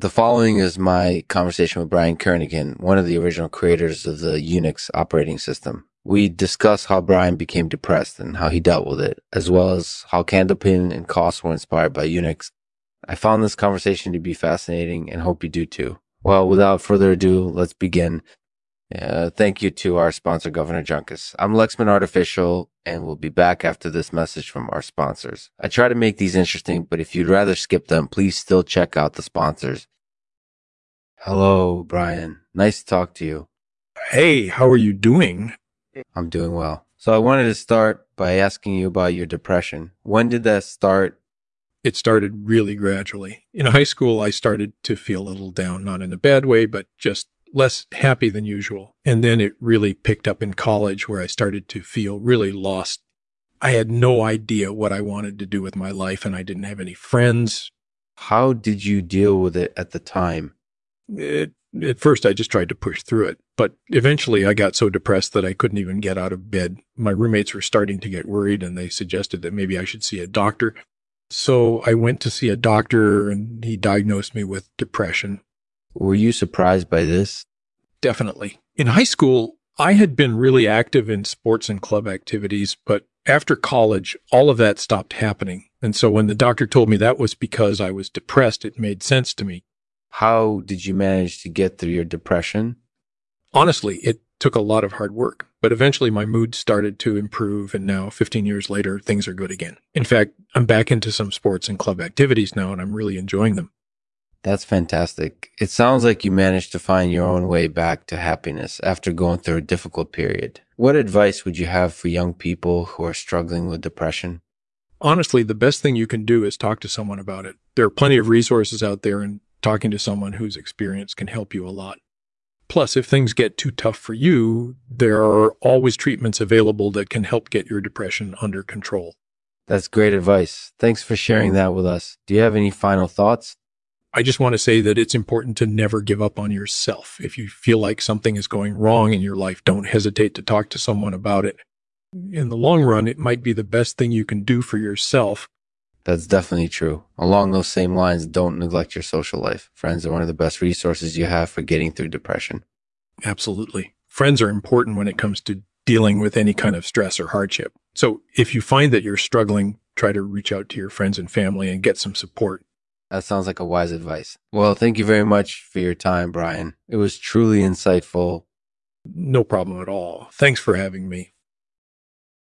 The following is my conversation with Brian Kernighan, one of the original creators of the Unix operating system. We discuss how Brian became depressed and how he dealt with it, as well as how Candlepin and Coss were inspired by Unix. I found this conversation to be fascinating and hope you do too. Well, without further ado, let's begin. Uh, thank you to our sponsor, Governor Junkus. I'm Lexman Artificial, and we'll be back after this message from our sponsors. I try to make these interesting, but if you'd rather skip them, please still check out the sponsors. Hello, Brian. Nice to talk to you. Hey, how are you doing? I'm doing well. So I wanted to start by asking you about your depression. When did that start? It started really gradually. In high school, I started to feel a little down, not in a bad way, but just less happy than usual. And then it really picked up in college where I started to feel really lost. I had no idea what I wanted to do with my life and I didn't have any friends. How did you deal with it at the time? It, at first, I just tried to push through it, but eventually I got so depressed that I couldn't even get out of bed. My roommates were starting to get worried and they suggested that maybe I should see a doctor. So I went to see a doctor and he diagnosed me with depression. Were you surprised by this? Definitely. In high school, I had been really active in sports and club activities, but after college, all of that stopped happening. And so when the doctor told me that was because I was depressed, it made sense to me. How did you manage to get through your depression? Honestly, it took a lot of hard work, but eventually my mood started to improve. And now, 15 years later, things are good again. In fact, I'm back into some sports and club activities now, and I'm really enjoying them. That's fantastic. It sounds like you managed to find your own way back to happiness after going through a difficult period. What advice would you have for young people who are struggling with depression? Honestly, the best thing you can do is talk to someone about it. There are plenty of resources out there, and talking to someone who's experienced can help you a lot. Plus, if things get too tough for you, there are always treatments available that can help get your depression under control. That's great advice. Thanks for sharing that with us. Do you have any final thoughts? I just want to say that it's important to never give up on yourself. If you feel like something is going wrong in your life, don't hesitate to talk to someone about it. In the long run, it might be the best thing you can do for yourself. That's definitely true. Along those same lines, don't neglect your social life. Friends are one of the best resources you have for getting through depression. Absolutely. Friends are important when it comes to dealing with any kind of stress or hardship. So if you find that you're struggling, try to reach out to your friends and family and get some support. That sounds like a wise advice. Well, thank you very much for your time, Brian. It was truly insightful. No problem at all. Thanks for having me.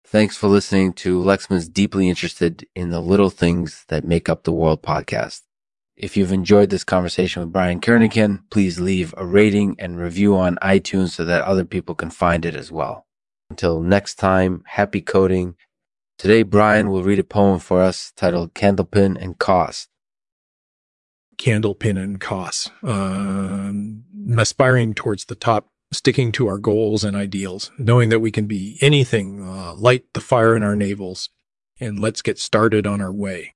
Thanks for listening to Lexman's Deeply Interested in the Little Things That Make Up the World podcast. If you've enjoyed this conversation with Brian Kernighan, please leave a rating and review on iTunes so that other people can find it as well. Until next time, happy coding. Today, Brian will read a poem for us titled Candlepin and Coss candlepin and Coss, um, aspiring towards the top, sticking to our goals and ideals, knowing that we can be anything, uh, light the fire in our navels, and let's get started on our way.